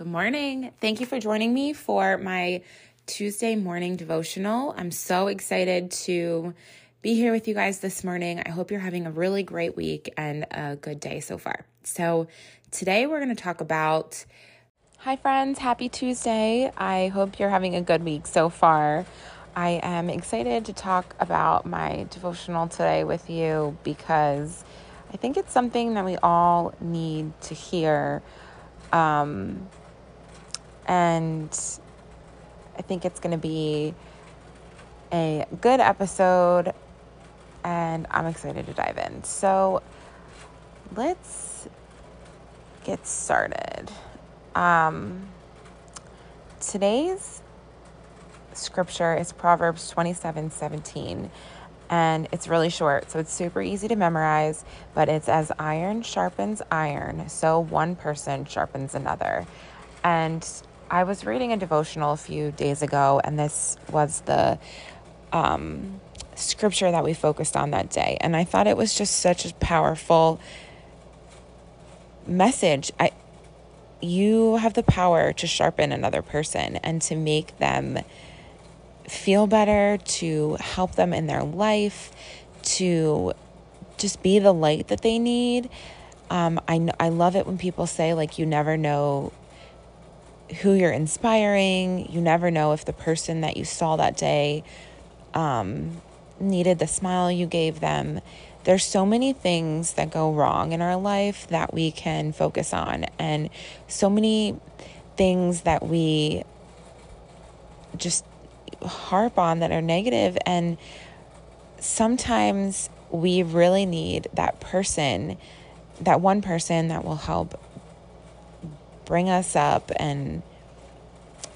Good morning. Thank you for joining me for my Tuesday morning devotional. I'm so excited to be here with you guys this morning. I hope you're having a really great week and a good day so far. So, today we're going to talk about. Hi, friends. Happy Tuesday. I hope you're having a good week so far. I am excited to talk about my devotional today with you because I think it's something that we all need to hear. Um, and I think it's going to be a good episode, and I'm excited to dive in. So let's get started. Um, today's scripture is Proverbs 27 17 and it's really short, so it's super easy to memorize. But it's as iron sharpens iron, so one person sharpens another. And I was reading a devotional a few days ago, and this was the um, scripture that we focused on that day. And I thought it was just such a powerful message. I, you have the power to sharpen another person and to make them feel better, to help them in their life, to just be the light that they need. Um, I, I love it when people say, like, you never know who you're inspiring. You never know if the person that you saw that day um, needed the smile you gave them. There's so many things that go wrong in our life that we can focus on, and so many things that we just harp on that are negative and sometimes we really need that person that one person that will help bring us up and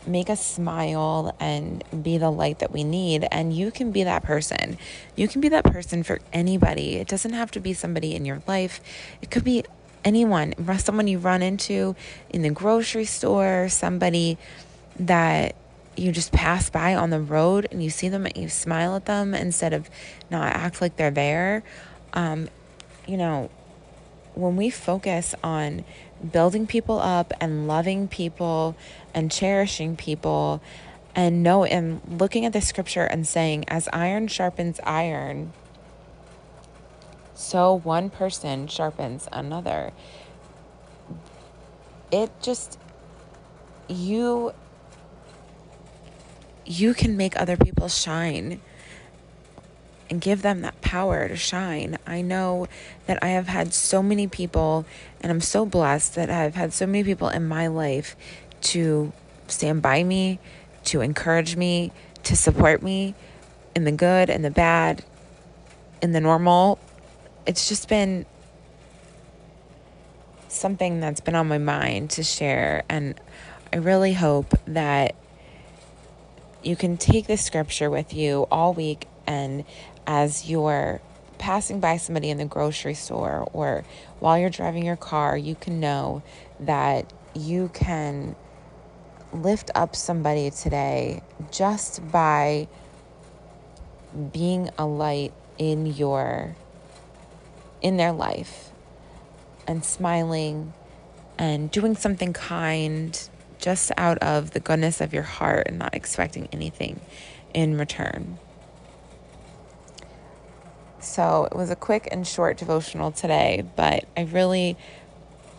make us smile and be the light that we need. And you can be that person. You can be that person for anybody. It doesn't have to be somebody in your life, it could be anyone, someone you run into in the grocery store, somebody that you just pass by on the road and you see them and you smile at them instead of not act like they're there. Um, you know, when we focus on building people up and loving people and cherishing people and know and looking at the scripture and saying as iron sharpens iron so one person sharpens another. It just you you can make other people shine and give them that power to shine. I know that I have had so many people, and I'm so blessed that I've had so many people in my life to stand by me, to encourage me, to support me in the good and the bad, in the normal. It's just been something that's been on my mind to share, and I really hope that you can take this scripture with you all week and as you're passing by somebody in the grocery store or while you're driving your car, you can know that you can lift up somebody today just by being a light in your in their life and smiling and doing something kind just out of the goodness of your heart and not expecting anything in return. So it was a quick and short devotional today, but I really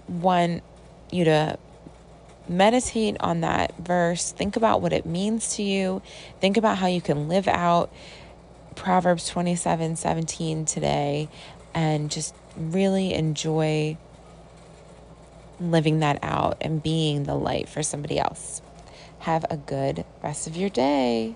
want you to meditate on that verse. Think about what it means to you. Think about how you can live out Proverbs 27 17 today and just really enjoy living that out and being the light for somebody else. Have a good rest of your day.